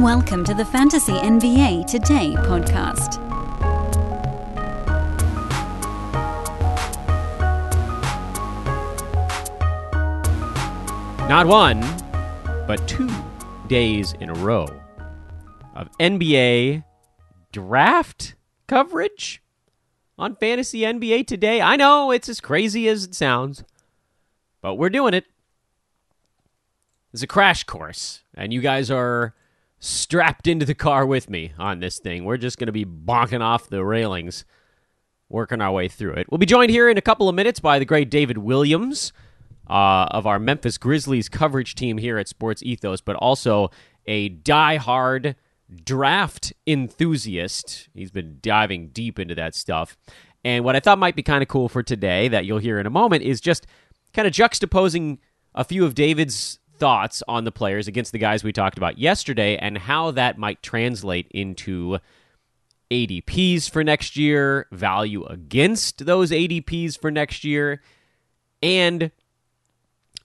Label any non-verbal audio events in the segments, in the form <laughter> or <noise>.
Welcome to the Fantasy NBA Today podcast. Not one, but two days in a row of NBA draft coverage on Fantasy NBA Today. I know it's as crazy as it sounds, but we're doing it. It's a crash course, and you guys are strapped into the car with me on this thing. We're just going to be bonking off the railings, working our way through it. We'll be joined here in a couple of minutes by the great David Williams uh, of our Memphis Grizzlies coverage team here at Sports Ethos, but also a die-hard draft enthusiast. He's been diving deep into that stuff. And what I thought might be kind of cool for today, that you'll hear in a moment, is just kind of juxtaposing a few of David's thoughts on the players against the guys we talked about yesterday and how that might translate into ADPs for next year, value against those ADPs for next year, and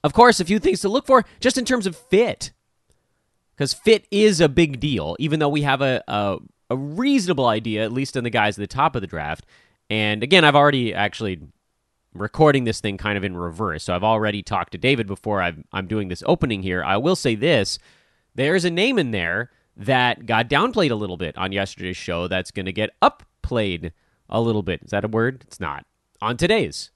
of course, a few things to look for just in terms of fit. Because fit is a big deal, even though we have a, a, a reasonable idea, at least in the guys at the top of the draft. And again, I've already actually recording this thing kind of in reverse. So I've already talked to David before i am doing this opening here. I will say this there's a name in there that got downplayed a little bit on yesterday's show that's going to get upplayed a little bit. Is that a word? It's not. On today's.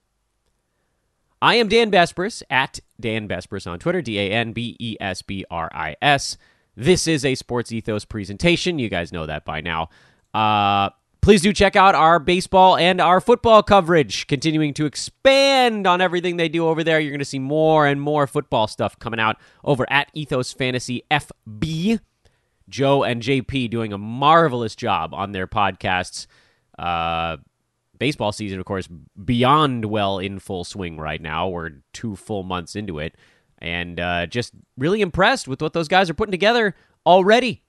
I am Dan Besbris at Dan Besbris on Twitter, D A N B E S B R I S. This is a Sports Ethos presentation. You guys know that by now. Uh, please do check out our baseball and our football coverage, continuing to expand on everything they do over there. You're going to see more and more football stuff coming out over at Ethos Fantasy FB. Joe and JP doing a marvelous job on their podcasts. Uh, baseball season, of course, beyond well in full swing right now. We're two full months into it, and uh, just really impressed with what those guys are putting together already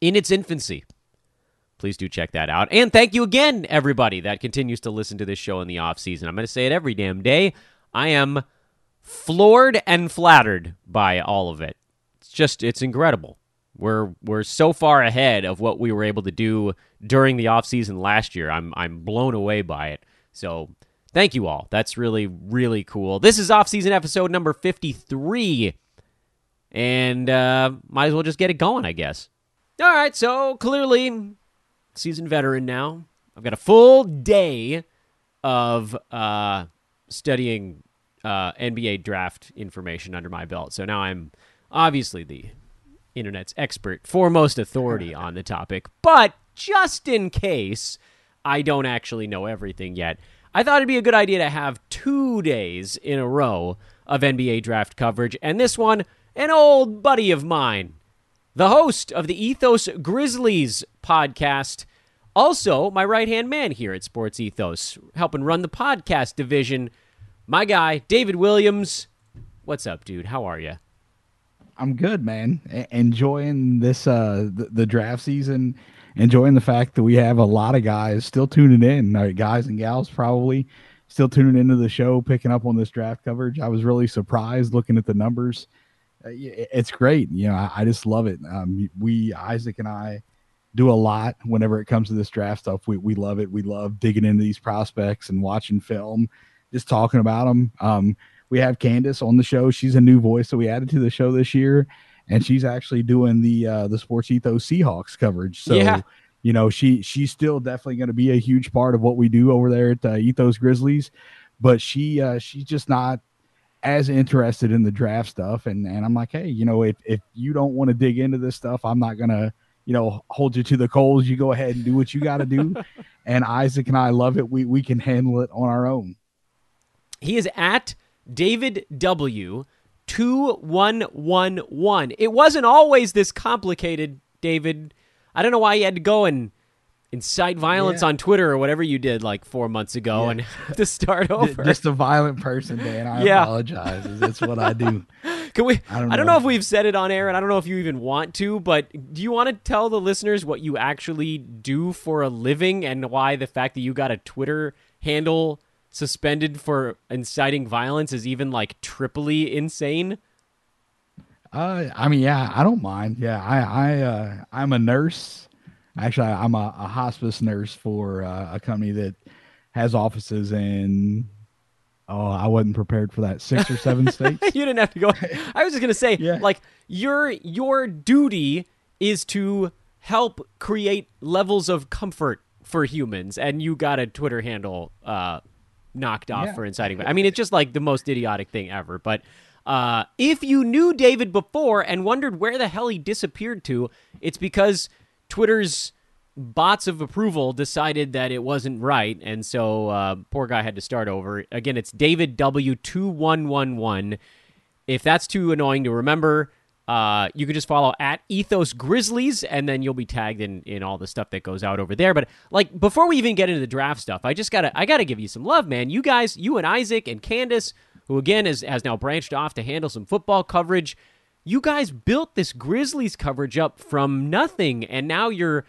in its infancy. Please do check that out. And thank you again, everybody that continues to listen to this show in the off season. I'm going to say it every damn day. I am floored and flattered by all of it. It's just, it's incredible. We're we're so far ahead of what we were able to do during the off season last year. I'm I'm blown away by it. So thank you all. That's really really cool. This is off season episode number 53. And uh, might as well just get it going, I guess. All right, so clearly seasoned veteran now. I've got a full day of uh, studying uh, NBA draft information under my belt. So now I'm obviously the internet's expert, foremost authority on the topic. But just in case I don't actually know everything yet, I thought it'd be a good idea to have two days in a row of NBA draft coverage. And this one, an old buddy of mine, the host of the Ethos Grizzlies podcast. Also, my right hand man here at Sports Ethos, helping run the podcast division. My guy, David Williams. What's up, dude? How are you? I'm good, man. Enjoying this uh the, the, draft season, enjoying the fact that we have a lot of guys still tuning in, uh, guys and gals probably still tuning into the show, picking up on this draft coverage. I was really surprised looking at the numbers. Uh, it's great, you know. I, I just love it. Um, we Isaac and I do a lot whenever it comes to this draft stuff. We we love it. We love digging into these prospects and watching film, just talking about them. Um, we have Candace on the show. She's a new voice that we added to the show this year, and she's actually doing the uh, the Sports Ethos Seahawks coverage. So. Yeah. You know, she she's still definitely going to be a huge part of what we do over there at uh, Ethos Grizzlies, but she uh, she's just not as interested in the draft stuff. And and I'm like, hey, you know, if if you don't want to dig into this stuff, I'm not gonna you know hold you to the coals. You go ahead and do what you got to do. <laughs> and Isaac and I love it. We we can handle it on our own. He is at David W. 2111. It wasn't always this complicated, David. I don't know why you had to go and incite violence yeah. on Twitter or whatever you did like four months ago yeah. and <laughs> have to start over. Just a violent person, Dan. I yeah. apologize. That's what I do. <laughs> Can we? I don't, I don't know. know if we've said it on air, and I don't know if you even want to. But do you want to tell the listeners what you actually do for a living and why the fact that you got a Twitter handle suspended for inciting violence is even like triply insane? Uh, I mean, yeah, I don't mind. Yeah, I, I, uh, I'm a nurse. Actually, I'm a, a hospice nurse for uh, a company that has offices in. Oh, I wasn't prepared for that. Six or seven <laughs> states. you didn't have to go. I was just gonna say, Yeah. like your your duty is to help create levels of comfort for humans, and you got a Twitter handle uh, knocked off Yeah. for inciting. I mean, it's just like the most idiotic thing ever. But uh, if you knew David before and wondered where the hell he disappeared to, it's because Twitter's bots of approval decided that it wasn't right, and so uh, poor guy had to start over. Again, it's David W two one one one. If that's too annoying to remember, uh, you can just follow at Ethos Grizzlies, and then you'll be tagged in in all the stuff that goes out over there. But like before we even get into the draft stuff, I just gotta I gotta give you some love, man. You guys, you and Isaac and Candace, who again has has now branched off to handle some football coverage. You guys built this Grizzlies coverage up from nothing, and now you're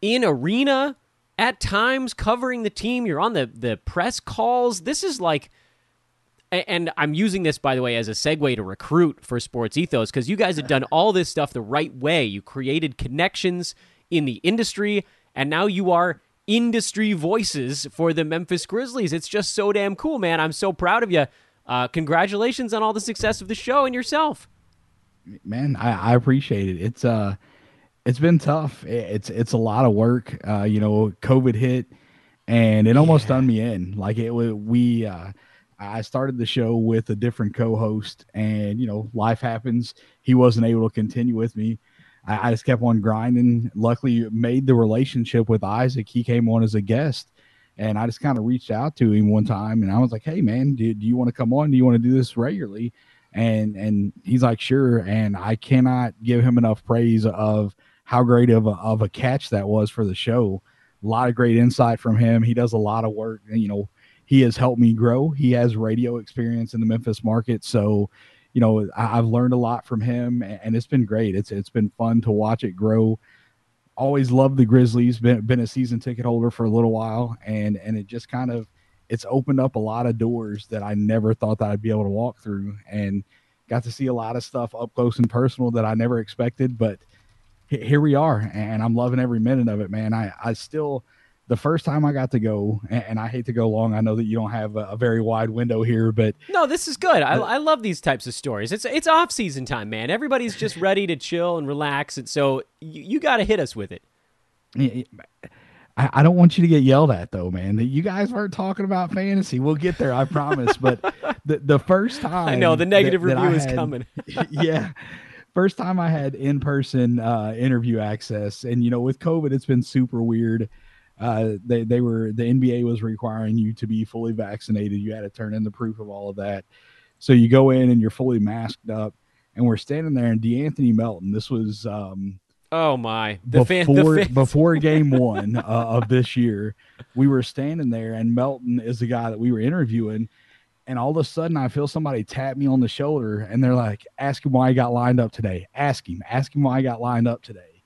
in arena at times covering the team. You're on the the press calls. This is like and I'm using this by the way as a segue to recruit for Sports Ethos because you guys have done all this stuff the right way. You created connections in the industry, and now you are industry voices for the Memphis Grizzlies. It's just so damn cool, man. I'm so proud of you. Uh, congratulations on all the success of the show and yourself. Man I, I appreciate it. It's uh it's been tough. It's it's a lot of work. Uh you know covid hit and it almost done me in. Like it wa- we uh i started the show with a different co-host and you know life happens. He wasn't able to continue with me. I, I just kept on grinding. Luckily made the relationship with isaac. He came on as a guest and i just kind of reached out to him one time and i was like hey man do, do you want to come on? Do you want to do this regularly and and he's like sure. And i cannot give him enough praise of how great of a, of a catch that was for the show. A lot of great insight from him. He does a lot of work. And, you know he has helped me grow. He has radio experience in the memphis market. So you know I, i've learned a lot from him and, and it's been great. It's it's been fun to watch it grow. Always loved the grizzlies. Been, been a season ticket holder for a little while and and it just kind of it's opened up a lot of doors that I never thought that I'd be able to walk through and got to see a lot of stuff up close and personal that I never expected. But here we are, and I'm loving every minute of it, man. I, I still, the first time I got to go, and, and I hate to go long, I know that you don't have a, a very wide window here, but No, this is good. I, I love these types of stories. It's it's off season time, man. Everybody's just ready to chill and relax, and so you, you got to hit us with it. I, I don't want you to get yelled at though, man. That You guys weren't talking about fantasy. We'll get there, I promise. But the the first time <laughs> I know the negative that- that review I is had- coming. <laughs> yeah. First time I had in person uh, interview access, and you know, with COVID, it's been super weird. Uh, they they were the NBA was requiring you to be fully vaccinated. You had to turn in the proof of all of that. So you go in and you're fully masked up, and we're standing there. And D'Anthony Melton, this was um, Oh my, the before fan, before <laughs> game one uh, of this year, we were standing there, and Melton is the guy that we were interviewing. And all of a sudden, I feel somebody tap me on the shoulder, and they're like, "Ask him why he got lined up today. Ask him. Ask him why he got lined up today."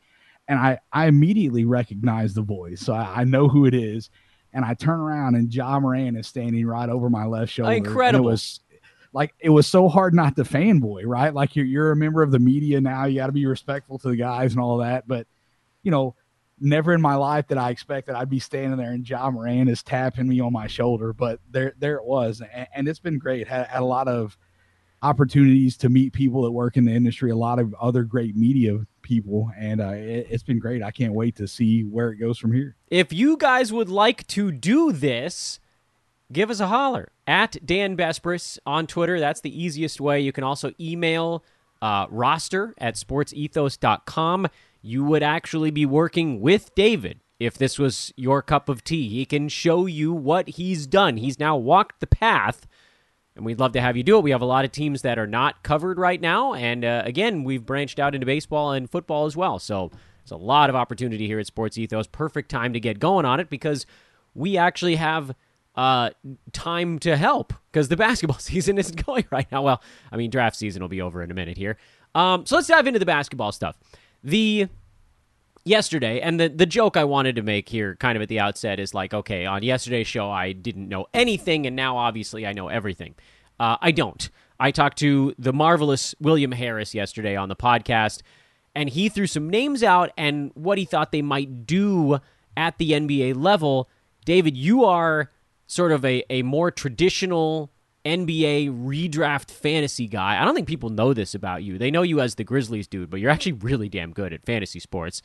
And I I immediately recognize the voice, so I, I know who it is. And I turn around, and Ja Morant is standing right over my left shoulder. Incredible. it was like it was so hard not to fanboy, right? Like you're you're a member of the media now. You got to be respectful to the guys and all that. But you know, never in my life did I expect that I'd be standing there and Ja Morant is tapping me on my shoulder. But there there it was, and, and it's been great. Had, had a lot of opportunities to meet people that work in the industry, a lot of other great media people, and uh, it, it's been great. I can't wait to see where it goes from here. if you guys would like to do this, give us a holler at Dan Besbris on Twitter. That's the easiest way. You can also email uh, roster at sportsethos.com. You would actually be working with David if this was your cup of tea. He can show you what he's done. He's now walked the path and we'd love to have you do it. We have a lot of teams that are not covered right now, and uh, again, we've branched out into baseball and football as well. So there's a lot of opportunity here at Sports Ethos. Perfect time to get going on it because we actually have uh, time to help because the basketball <laughs> season isn't going right now. Well, I mean, draft season will be over in a minute here. Um, so let's dive into the basketball stuff. The yesterday and the the joke I wanted to make here kind of at the outset is like okay on yesterday's show I didn't know anything and now obviously I know everything uh, I don't I talked to the marvelous William Harris yesterday on the podcast, and he threw some names out and what he thought they might do at the NBA level. David, you are sort of a, a more traditional NBA redraft fantasy guy. I don't think people know this about you. They know you as the Grizzlies dude, but you're actually really damn good at fantasy sports.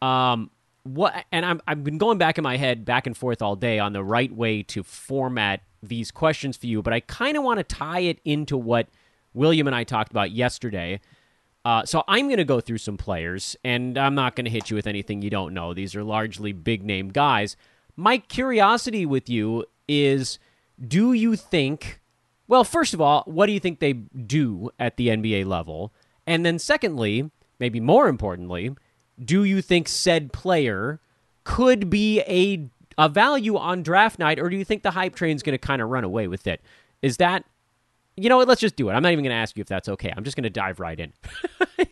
Um, what and I'm I've been going back in my head back and forth all day on the right way to format these questions for you, but I kind of want to tie it into what William and I talked about yesterday. Uh, so I'm going to go through some players, and I'm not going to hit you with anything you don't know. These are largely big name guys. My curiosity with you is do you think, well, first of all, what do you think they do at the NBA level? And then, secondly, maybe more importantly, do you think said player could be a a value on draft night, or do you think the hype train is going to kind of run away with it? Is that you know what? Let's just do it. I'm not even going to ask you if that's okay. I'm just going to dive right in.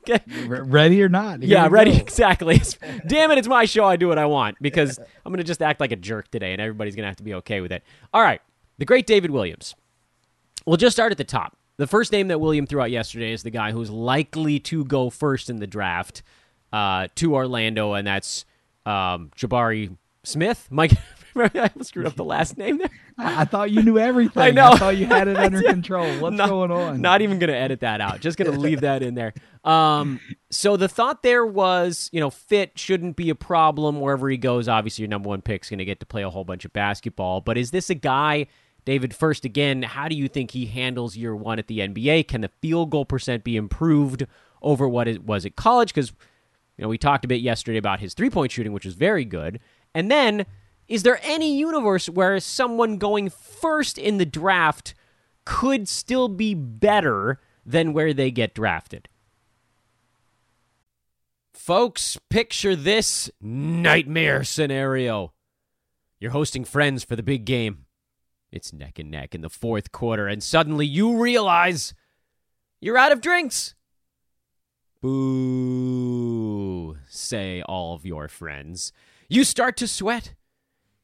<laughs> ready or not? Here yeah, ready. Go. <laughs> Exactly. damn it, it's my show. I do what I want because I'm going to just act like a jerk today, and everybody's going to have to be okay with it. All right. The great David Williams. We'll just start at the top. The first name that William threw out yesterday is the guy who's likely to go first in the draft uh, to Orlando, and that's um, Jabari Smith. Mike, <laughs> <laughs> I screwed up the last name there. I, thought you knew everything. <laughs> I know. I thought you had it <laughs> under control. What's not, going on? Not even going to edit that out. Just going to leave that in there. Um, so the thought there was, you know, fit shouldn't be a problem wherever he goes. Obviously, your number one pick is going to get to play a whole bunch of basketball. But is this a guy, David? First, again, how do you think he handles year one at the NBA? Can the field goal percent be improved over what it was at college? Because you know, we talked a bit yesterday about his three point shooting, which was very good. And then, is there any universe where someone going first in the draft could still be better than where they get drafted? Folks, picture this nightmare scenario. You're hosting friends for the big game. It's neck and neck in the fourth quarter, and suddenly you realize you're out of drinks. Boo, say all of your friends. You start to sweat.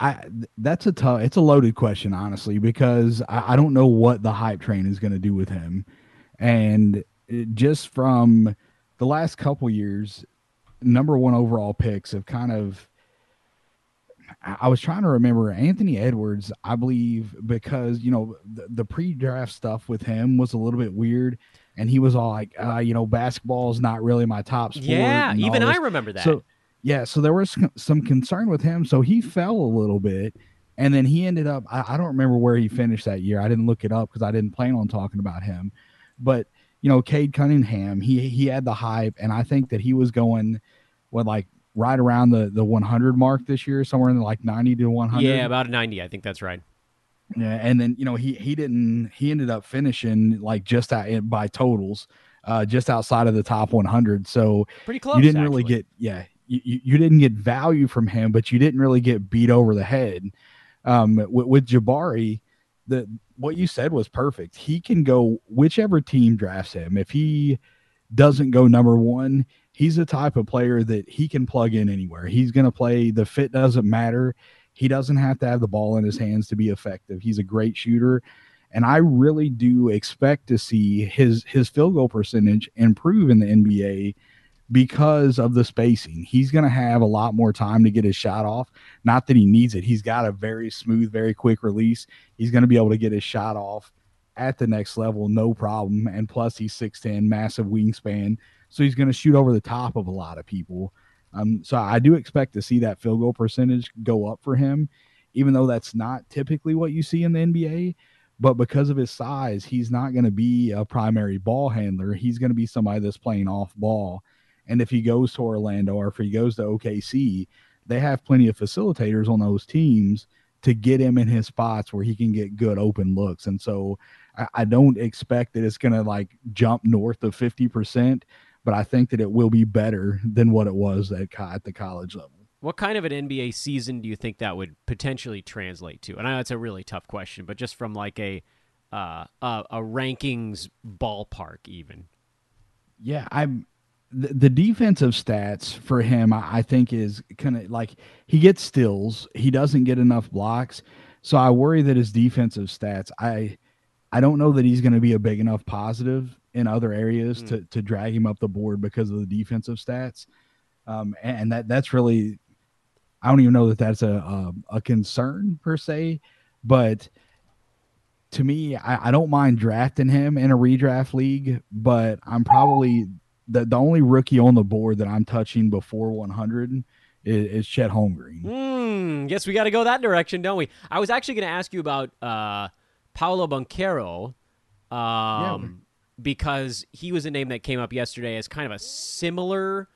I that's a tough. It's a loaded question, honestly, because I, I don't know what the hype train is going to do with him, and just from the last couple years, number one overall picks have kind of. I was trying to remember Anthony Edwards, I believe, because you know the, the pre-draft stuff with him was a little bit weird, and he was all like, uh, you know, basketball is not really my top sport. Yeah, even I remember that. So yeah, so there was some concern with him, so he fell a little bit, and then he ended up. I, I don't remember where he finished that year. I didn't look it up because I didn't plan on talking about him. But you know, Cade Cunningham, he he had the hype, and I think that he was going, with like right around the the 100 mark this year, somewhere in the, like 90 to 100. Yeah, about a 90. I think that's right. Yeah, and then you know he he didn't he ended up finishing like just by totals, uh, just outside of the top 100. So pretty close. You didn't actually. really get yeah you, you didn't get value from him, but you didn't really get beat over the head. Um, with, with Jabari, the what you said was perfect. He can go whichever team drafts him. If he doesn't go number one, he's the type of player that he can plug in anywhere. He's going to play. The fit doesn't matter. He doesn't have to have the ball in his hands to be effective. He's a great shooter, and I really do expect to see his his field goal percentage improve in the NBA because of the spacing. He's going to have a lot more time to get his shot off. Not that he needs it. He's got a very smooth, very quick release. He's going to be able to get his shot off at the next level, no problem. And plus, he's 6'10, massive wingspan. So he's going to shoot over the top of a lot of people. Um, so I do expect to see that field goal percentage go up for him, even though that's not typically what you see in the NBA. But because of his size, he's not going to be a primary ball handler. He's going to be somebody that's playing off ball. And if he goes to Orlando or if he goes to OKC, they have plenty of facilitators on those teams to get him in his spots where he can get good open looks. And so I, I don't expect that it's going to like jump north of 50%, but I think that it will be better than what it was at, at the college level. What kind of an NBA season do you think that would potentially translate to? And I know it's a really tough question, but just from like a uh, a, a rankings ballpark, even. Yeah, I'm the, the defensive stats for him. I, I think is kind of like he gets stills. He doesn't get enough blocks, so I worry that his defensive stats. I I don't know that he's going to be a big enough positive in other areas mm. to to drag him up the board because of the defensive stats. Um, and that that's really I don't even know that that's a a, a concern per se, but to me, I, I, don't mind drafting him in a redraft league, but I'm probably the, the only rookie on the board that I'm touching before 100 is, is Chet Holmgren. Mm, guess we got to go that direction, don't we? I was actually going to ask you about uh, Paolo Banchero um, yeah. because he was a name that came up yesterday as kind of a similar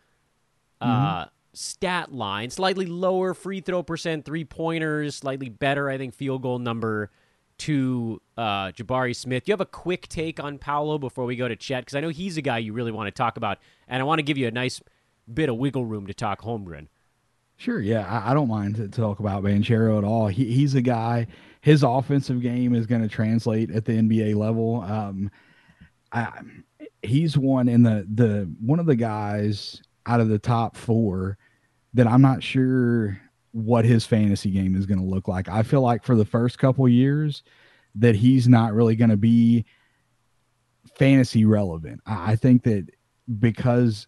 uh, mm-hmm stat line, slightly lower free throw percent, three pointers, slightly better, I think, field goal number to uh, Jabari Smith. You have a quick take on Paolo before we go to Chet because I know he's a guy you really want to talk about, and I want to give you a nice bit of wiggle room to talk Holmgren. Sure, yeah, I, I don't mind to, talk about Banchero at all. He, he's a guy. His offensive game is going to translate at the NBA level. Um, I, he's one in the the one of the guys out of the top four that I'm not sure what his fantasy game is going to look like. I feel like for the first couple years that he's not really going to be fantasy relevant. I think that because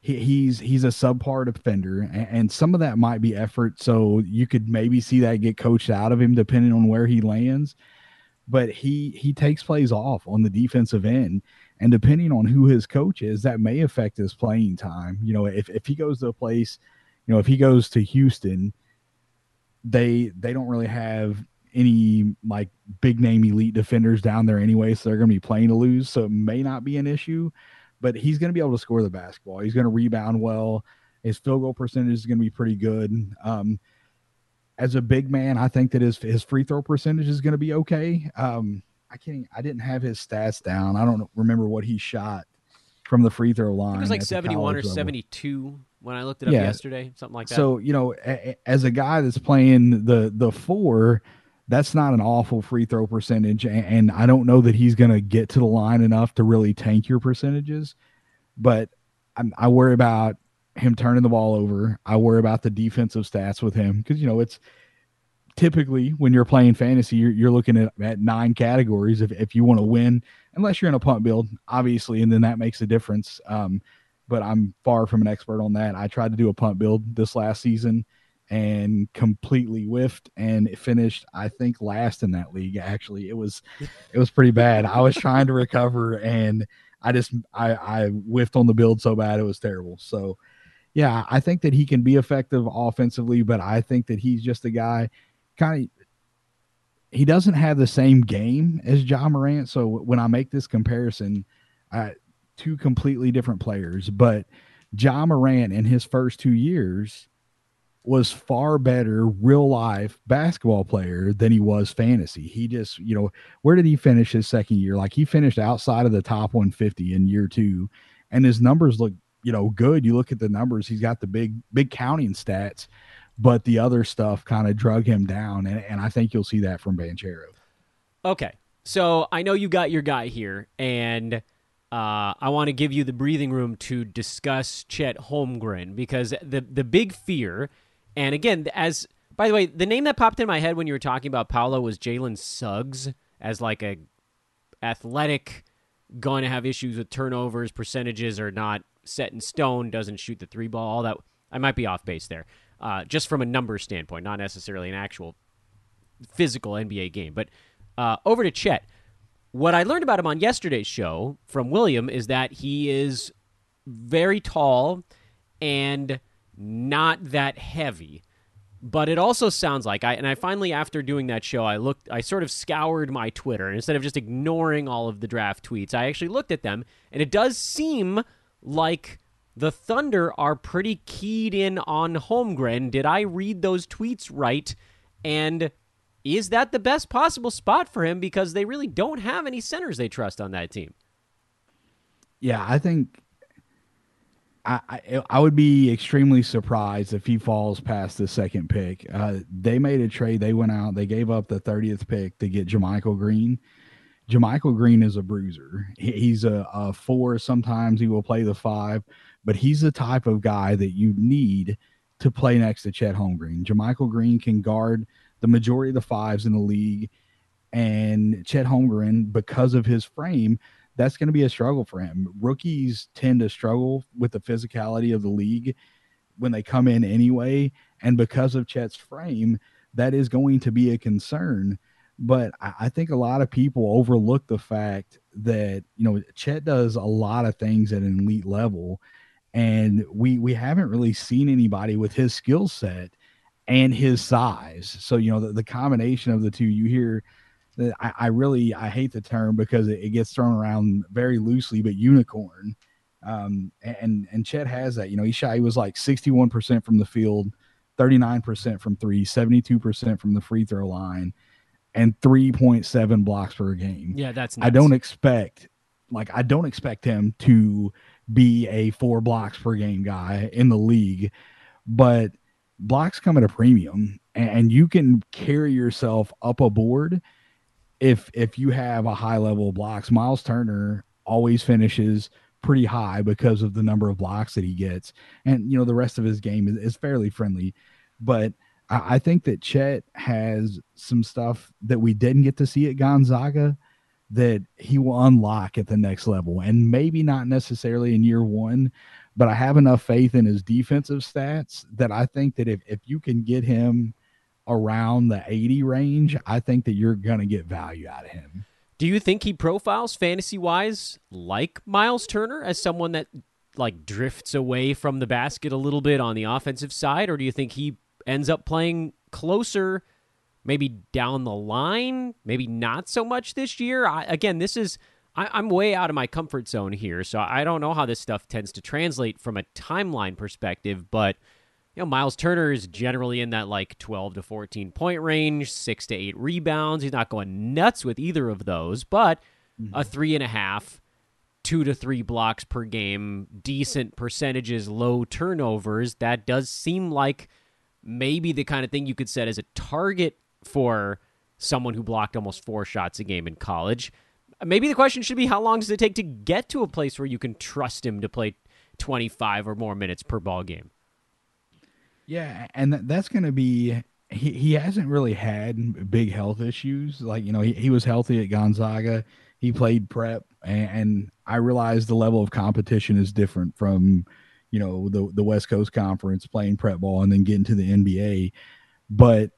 he, he's he's a subpar defender, and, some of that might be effort. So you could maybe see that get coached out of him depending on where he lands. But he he takes plays off on the defensive end, and depending on who his coach is, that may affect his playing time. You know, if if he goes to a place you know, if he goes to Houston, they they don't really have any like big name elite defenders down there anyway, so they're going to be playing to lose. So it may not be an issue, but he's going to be able to score the basketball. He's going to rebound well. His field goal percentage is going to be pretty good. Um, as a big man, I think that his his free throw percentage is going to be okay. Um, I can't. I didn't have his stats down. I don't remember what he shot from the free throw line. It was like seventy one or seventy two when I looked it up yeah. yesterday, something like that. So you know, a, as a guy that's playing the the four, that's not an awful free throw percentage, and, and I don't know that he's going to get to the line enough to really tank your percentages. But I'm, I worry about him turning the ball over. I worry about the defensive stats with him because you know it's typically when you're playing fantasy, you're, you're looking at, at nine categories if, if you want to win, unless you're in a punt build, obviously, and then that makes a difference. Um, but I'm far from an expert on that. I tried to do a punt build this last season and completely whiffed and it finished I think last in that league actually. It was it was pretty bad. I was trying to recover and I just I I whiffed on the build so bad it was terrible. So yeah, I think that he can be effective offensively, but I think that he's just a guy kind of he doesn't have the same game as Ja Morant. So when I make this comparison, I two completely different players, but Ja Morant in his first two years was far better real life basketball player than he was fantasy. He just, you know, where did he finish his second year? Like he finished outside of the top 150 in year two, and his numbers look, you know, good. You look at the numbers, he's got the big, big counting stats, but the other stuff kind of drug him down. And, and I think you'll see that from Banchero. Okay. So I know you got your guy here, and uh, I want to give you the breathing room to discuss Chet Holmgren because the the big fear, and again, as by the way, the name that popped in my head when you were talking about Paolo was Jalen Suggs as like a athletic, going to have issues with turnovers, percentages are not set in stone, doesn't shoot the three ball, all that. I might be off base there, uh, just from a number standpoint, not necessarily an actual physical NBA game. But uh, over to Chet what I learned about him on yesterday's show from William is that he is very tall and not that heavy. But it also sounds like I and I finally after doing that show I looked I sort of scoured my Twitter and instead of just ignoring all of the draft tweets I actually looked at them and it does seem like the Thunder are pretty keyed in on Holmgren. Did I read those tweets right? And is that the best possible spot for him because they really don't have any centers they trust on that team? Yeah, I think I, I, I would be extremely surprised if he falls past the second pick. Uh, they made a trade. They went out. They gave up the thirtieth pick to get JaMychal Green. JaMychal Green is a bruiser. He, he's a, a four. Sometimes he will play the five, but he's the type of guy that you need to play next to Chet Holmgren. JaMychal Green can guard the majority of the fives in the league, and Chet Holmgren, because of his frame, that's going to be a struggle for him. Rookies tend to struggle with the physicality of the league when they come in anyway, and because of Chet's frame, that is going to be a concern. But I think a lot of people overlook the fact that you know Chet does a lot of things at an elite level, and we we haven't really seen anybody with his skill set and his size. So you know the, the combination of the two, you hear I, I really I hate the term because it, it, gets thrown around very loosely, but unicorn. Um, and and Chet has that. You know, he shot. He was like sixty one percent from the field, thirty nine percent from three, 72 percent from the free throw line, and three point seven blocks per game. Yeah, that's. Nuts. I don't expect like I don't expect him to be a four blocks per game guy in the league, but blocks come at a premium, and you can carry yourself up a board if if you have a high level of blocks, Miles Turner always finishes pretty high because of the number of blocks that he gets, and you know the rest of his game is, is fairly friendly. But I, I think that Chet has some stuff that we didn't get to see at Gonzaga that he will unlock at the next level, and maybe not necessarily in year one. But I have enough faith in his defensive stats that I think that if, if you can get him around the 80 range, I think that you're going to get value out of him. Do you think he profiles fantasy wise like Miles Turner as someone that like drifts away from the basket a little bit on the offensive side or do you think he ends up playing closer maybe down the line, maybe not so much this year? I, again, this is I, I'm way out of my comfort zone here, so I don't know how this stuff tends to translate from a timeline perspective, but you know, Miles Turner is generally in that like 12 to 14 point range, six to eight rebounds. He's not going nuts with either of those, but mm-hmm. a three and a half, two to three blocks per game, decent percentages, low turnovers. That does seem like maybe the kind of thing you could set as a target for someone who blocked almost four shots a game in college. Maybe the question should be how long does it take to get to a place where you can trust him to play 25 or more minutes per ball game? Yeah, and that's going to be he, he hasn't really had big health issues. Like, you know, he, he was healthy at Gonzaga. He played prep and, and I realize the level of competition is different from, you know, the the West Coast Conference playing prep ball and then getting to the NBA. But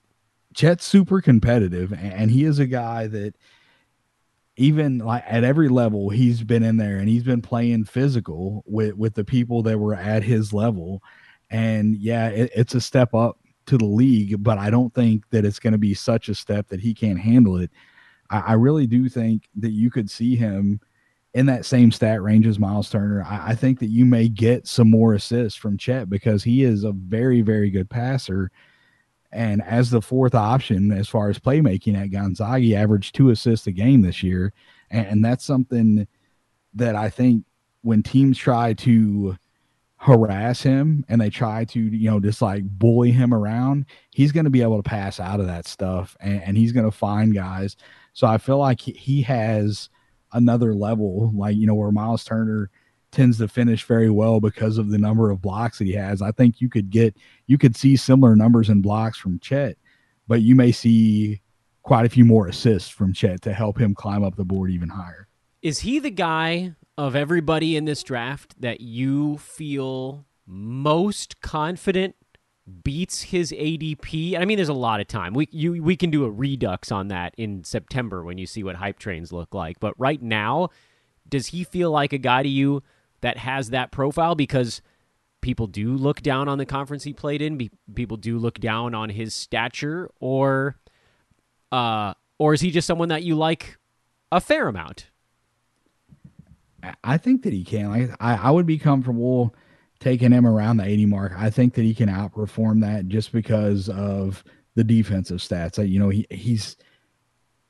Chet's super competitive and he is a guy that even like at every level he's been in there and he's been playing physical with with the people that were at his level and yeah, it, it's a step up to the league, but I don't think that it's going to be such a step that he can't handle it. I, I, really do think that you could see him in that same stat range as Miles Turner. I, I think that you may get some more assists from Chet because he is a very, very good passer. And as the fourth option, as far as playmaking at Gonzaga, he averaged two assists a game this year. And, that's something that I think when teams try to harass him and they try to you know just like bully him around he's going to be able to pass out of that stuff and, and he's going to find guys so i feel like he has another level like you know where miles turner tends to finish very well because of the number of blocks that he has i think you could get you could see similar numbers in blocks from chet but you may see quite a few more assists from chet to help him climb up the board even higher is he the guy of everybody in this draft that you feel most confident beats his ADP? I mean, there's a lot of time. We you we can do a redux on that in September when you see what hype trains look like. But right now, does he feel like a guy to you that has that profile? Because people do look down on the conference he played in. People do look down on his stature, or uh, or is he just someone that you like a fair amount? I think that he can. Like, I, I would be comfortable taking him around the 80 mark. I think that he can outperform that just because of the defensive stats. You know, he he's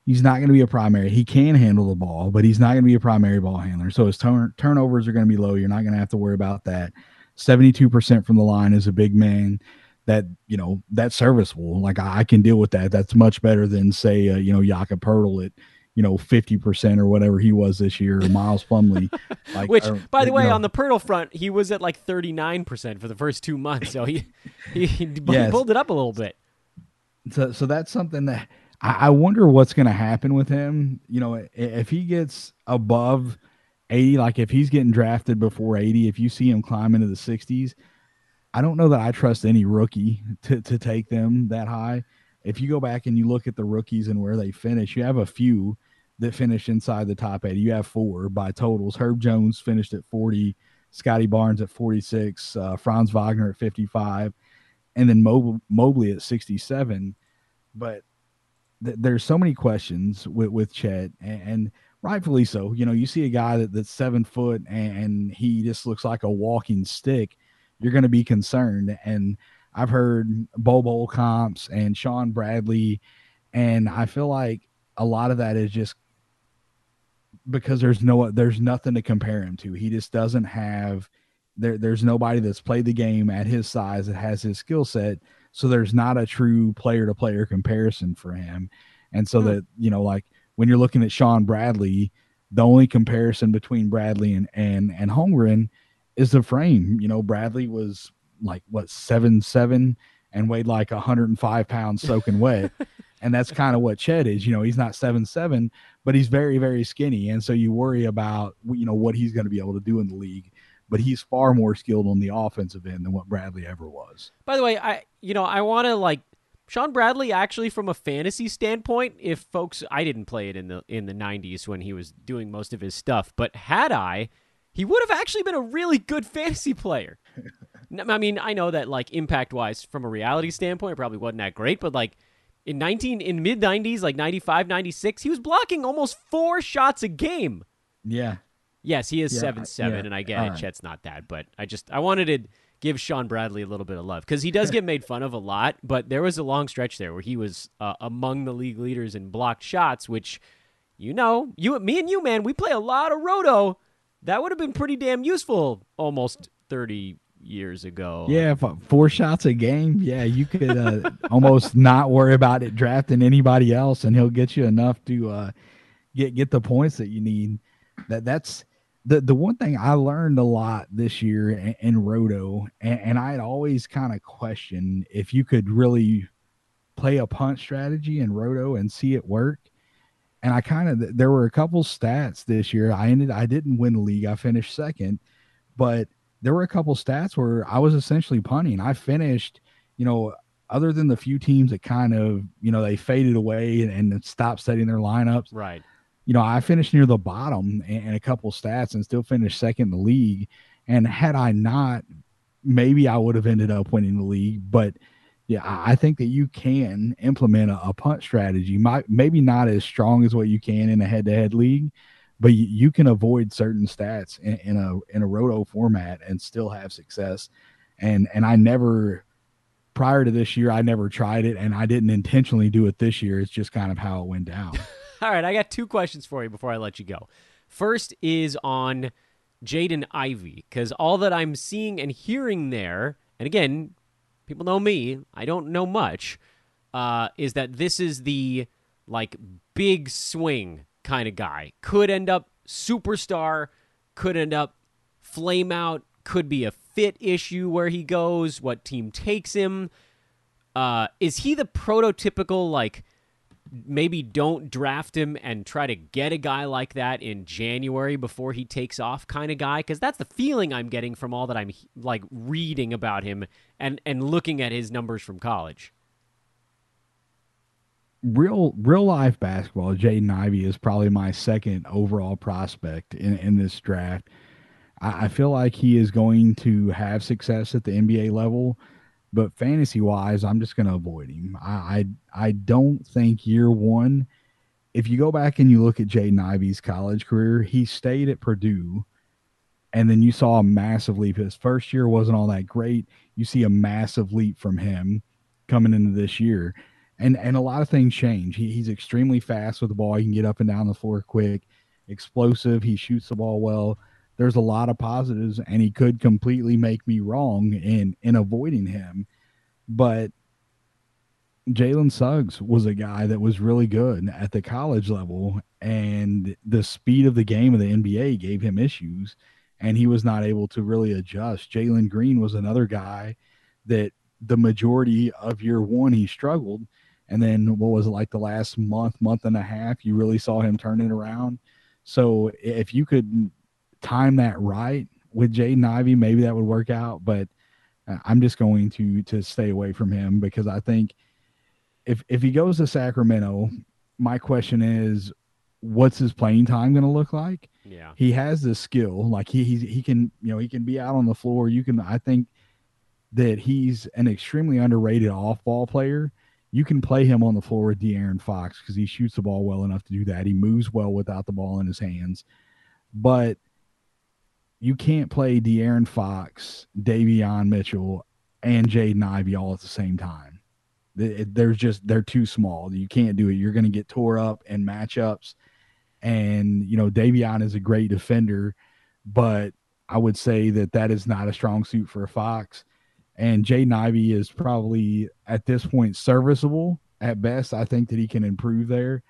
he's not going to be a primary. He can handle the ball, but he's not going to be a primary ball handler. So his turn, turnovers are going to be low. You're not going to have to worry about that. 72% from the line is a big man that, you know, that's serviceable. Like I, I can deal with that. That's much better than say, uh, you know, Jakob Poeltl at, you know, 50% or whatever he was this year, or Miles Plumlee. <laughs> Like, Which, or, by the way, know, on the Poeltl front, he was at like 39% for the first two months. So he, he, he <laughs> yes. pulled it up a little bit. So, so that's something that I, I wonder what's going to happen with him. You know, if he gets above 80, like if he's getting drafted before 80, if you see him climb into the 60s, I don't know that I trust any rookie to, to take them that high. If you go back and you look at the rookies and where they finish, you have a few that finish inside the top 80. You have four by totals. Herb Jones finished at 40, Scottie Barnes at 46, uh, Franz Wagner at 55, and then Mobley at 67. But th- there's so many questions with with Chet, and, and, rightfully so. You know, you see a guy that, that's seven foot and, and he just looks like a walking stick. You're going to be concerned. And I've heard Bol comps and Shawn Bradley, and I feel like a lot of that is just because there's no there's nothing to compare him to. He just doesn't have there there's nobody that's played the game at his size that has his skill set so there's not a true player to player comparison for him. And so hmm. that, you know, like when you're looking at Shawn Bradley, the only comparison between Bradley and and and Holmgren is the frame. You know, Bradley was like what seven seven and weighed like 105 pounds soaking wet. <laughs> and that's kind of what Chet is. You know, he's not seven seven, but he's very very skinny, and so you worry about you know what he's going to be able to do in the league but he's far more skilled on the offensive end than what Bradley ever was. By the way, I you know I want to like Shawn Bradley actually from a fantasy standpoint. If folks, I didn't play it in the in the '90s when he was doing most of his stuff, but had I, he would have actually been a really good fantasy player. <laughs> I mean, I know that like impact wise, from a reality standpoint, it probably wasn't that great, but like in 19 in mid 90s, like 95, 96, he was blocking almost four shots a game. Yeah. Yes, he is yeah, seven seven, yeah, and I get it. Right. Chet's not that, but I just I wanted to give Shawn Bradley a little bit of love because he does <laughs> get made fun of a lot. But there was a long stretch there where he was uh, among the league leaders in blocked shots, which you know, you me and you, man, we play a lot of roto. That would have been pretty damn useful almost thirty years ago. Yeah, four shots a game. Yeah, you could uh, <laughs> almost not worry about it drafting anybody else, and he'll get you enough to uh, get get the points that you need. That that's the the one thing I learned a lot this year in, in Roto, and, and I had always kind of questioned if you could really play a punt strategy in Roto and see it work. And I kind of there were a couple stats this year. I ended I didn't win the league. I finished second, but there were a couple stats where I was essentially punting. I finished, you know, other than the few teams that kind of, you know, they faded away and, and stopped setting their lineups. Right you know, I finished near the bottom and, a couple stats and still finished second in the league. And had I not, maybe I would have ended up winning the league. But yeah, I think that you can implement a, a punt strategy. Might maybe not as strong as what you can in a head-to-head league, but you, you can avoid certain stats in, in a in a roto format and still have success. And and I never prior to this year, I never tried it, and I didn't intentionally do it this year. It's just kind of how it went down. <laughs> <laughs> All right, I got two questions for you before I let you go. First is on Jaden Ivey, because all that I'm seeing and hearing there, and again, people know me, I don't know much, uh, is that this is the like big swing kind of guy. Could end up superstar, could end up flame out, could be a fit issue where he goes, what team takes him. Uh, is he the prototypical like maybe don't draft him and try to get a guy like that in January before he takes off kind of guy because that's the feeling I'm getting from all that I'm like reading about him and and looking at his numbers from college. Real real life basketball, Jaden Ivey is probably my second overall prospect in, in this draft. I, I feel like he is going to have success at the NBA level, but fantasy wise, I'm just going to avoid him. I, I I don't think year one. If you go back and you look at Jaden Ivey's college career, he stayed at Purdue, and then you saw a massive leap. His first year wasn't all that great. You see a massive leap from him coming into this year, and and a lot of things change. He, he's extremely fast with the ball. He can get up and down the floor quick, explosive. He shoots the ball well there's a lot of positives, and he could completely make me wrong in in avoiding him. But Jalen Suggs was a guy that was really good at the college level, and the speed of the game of the NBA gave him issues, and he was not able to really adjust. Jalen Green was another guy that the majority of year one he struggled, and then what was it like the last month, month and a half, you really saw him turn it around. So if you could time that right with Jaden Ivey, maybe that would work out. But uh, I'm just going to to stay away from him because I think if if he goes to Sacramento, my question is, what's his playing time going to look like? Yeah, he has the skill. Like he he he can you know he can be out on the floor. You can I think that he's an extremely underrated off ball player. You can play him on the floor with De'Aaron Fox because he shoots the ball well enough to do that. He moves well without the ball in his hands, but you can't play De'Aaron Fox, Davion Mitchell, and Jaden Ivey all at the same time. There's just they're too small. You can't do it. You're going to get tore up in matchups. And you know, Davion is a great defender, but I would say that that is not a strong suit for a Fox. And Jaden Ivey is probably at this point serviceable at best. I think that he can improve there,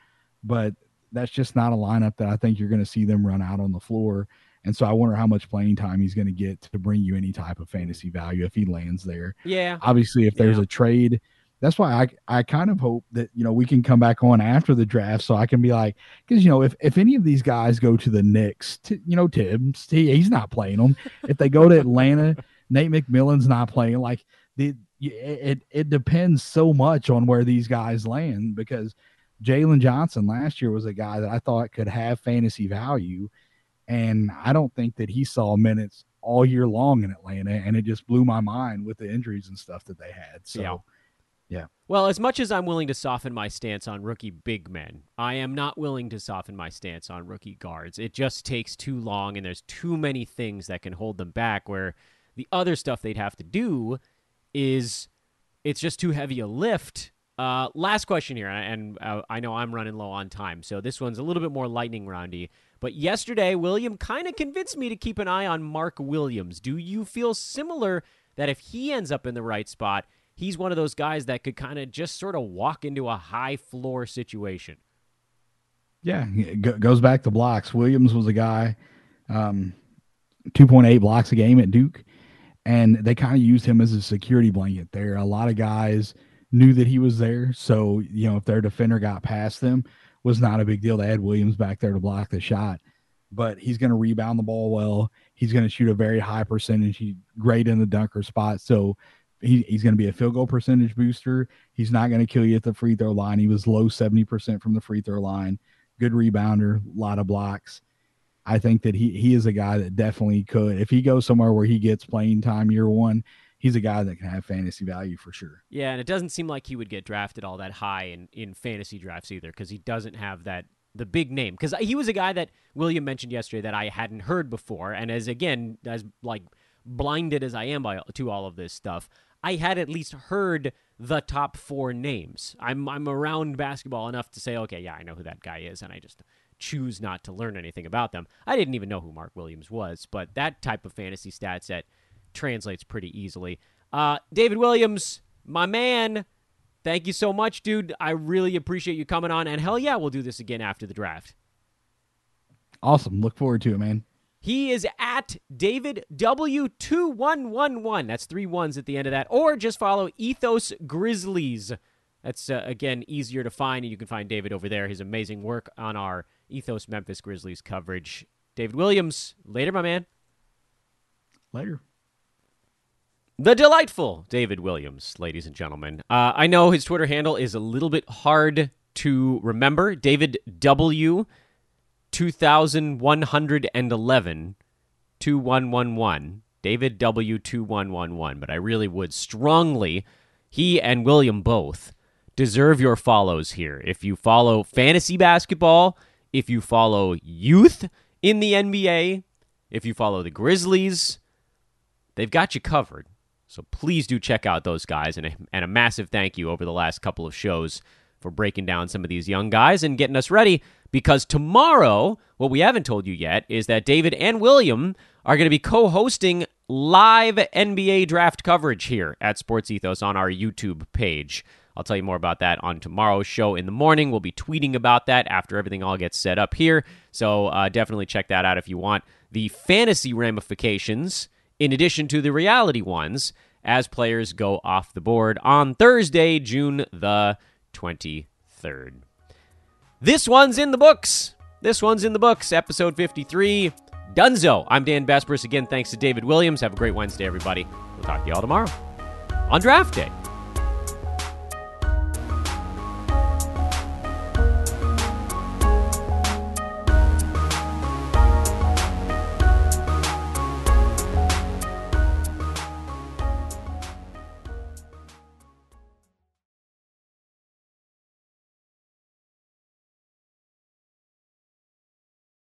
but that's just not a lineup that I think you're going to see them run out on the floor. And so I wonder how much playing time he's going to get to bring you any type of fantasy value if he lands there. Yeah. Obviously, if there's yeah. a trade, that's why I I kind of hope that you know we can come back on after the draft so I can be like because you know if if any of these guys go to the Knicks, to, you know Thibs he, he's not playing them. if they go to Atlanta, <laughs> Nate McMillan's not playing. Like the it it depends so much on where these guys land because Jalen Johnson last year was a guy that I thought could have fantasy value and I don't think that he saw minutes all year long in Atlanta. And it just blew my mind with the injuries and stuff that they had. So, yeah. yeah. Well, as much as I'm willing to soften my stance on rookie big men, I am not willing to soften my stance on rookie guards. It just takes too long, and there's too many things that can hold them back. Where the other stuff they'd have to do is it's just too heavy a lift. Uh, last question here, and uh, I know I'm running low on time, so this one's a little bit more lightning roundy. But yesterday, William kind of convinced me to keep an eye on Mark Williams. Do you feel similar that if he ends up in the right spot, he's one of those guys that could kind of just sort of walk into a high floor situation? Yeah, it goes back to blocks. Williams was a guy, um, 2.8 blocks a game at Duke, and they kind of used him as a security blanket there. A lot of guys knew that he was there. So, you know, if their defender got past them, was not a big deal. They had Williams back there to block the shot, but he's going to rebound the ball well. He's going to shoot a very high percentage. He's great in the dunker spot. So he, he's going to be a field goal percentage booster. He's not going to kill you at the free throw line. He was low 70% from the free throw line. Good rebounder, a lot of blocks. I think that he he is a guy that definitely could. If he goes somewhere where he gets playing time year one, he's a guy that can have fantasy value for sure. Yeah, and it doesn't seem like he would get drafted all that high in, in fantasy drafts either because he doesn't have that the big name. Because he was a guy that William mentioned yesterday that I hadn't heard before, and as again as like blinded as I am by to all of this stuff, I had at least heard the top four names. I'm I'm around basketball enough to say, okay, yeah, I know who that guy is, and I just choose not to learn anything about them. I didn't even know who Mark Williams was, but that type of fantasy stat set translates pretty easily. Uh, David Williams, my man, thank you so much, dude. I really appreciate you coming on. And hell yeah, we'll do this again after the draft. Awesome. Look forward to it, man. He is at David W2111. That's three ones at the end of that. Or just follow Ethos Grizzlies. That's, uh, again, easier to find. And you can find David over there. His amazing work on our Ethos Memphis Grizzlies coverage. David Williams, later, my man. Later. The delightful David Williams, ladies and gentlemen. Uh, I know his Twitter handle is a little bit hard to remember. David W. 2111. W2111. David W2111. But I really would strongly, he and William both, deserve your follows here. If you follow fantasy basketball, if you follow youth in the NBA, if you follow the Grizzlies, they've got you covered. So please do check out those guys. And a, and a massive thank you over the last couple of shows for breaking down some of these young guys and getting us ready because tomorrow, what we haven't told you yet is that David and William are going to be co hosting live NBA draft coverage here at Sports Ethos on our YouTube page. I'll tell you more about that on tomorrow's show in the morning. We'll be tweeting about that after everything all gets set up here. So uh, definitely check that out if you want the fantasy ramifications in addition to the reality ones as players go off the board on Thursday, June the 23rd. This one's in the books. This one's in the books. Episode 53. Dunzo. I'm Dan Besbris. Again, thanks to David Williams. Have a great Wednesday, everybody. We'll talk to you all tomorrow on draft day.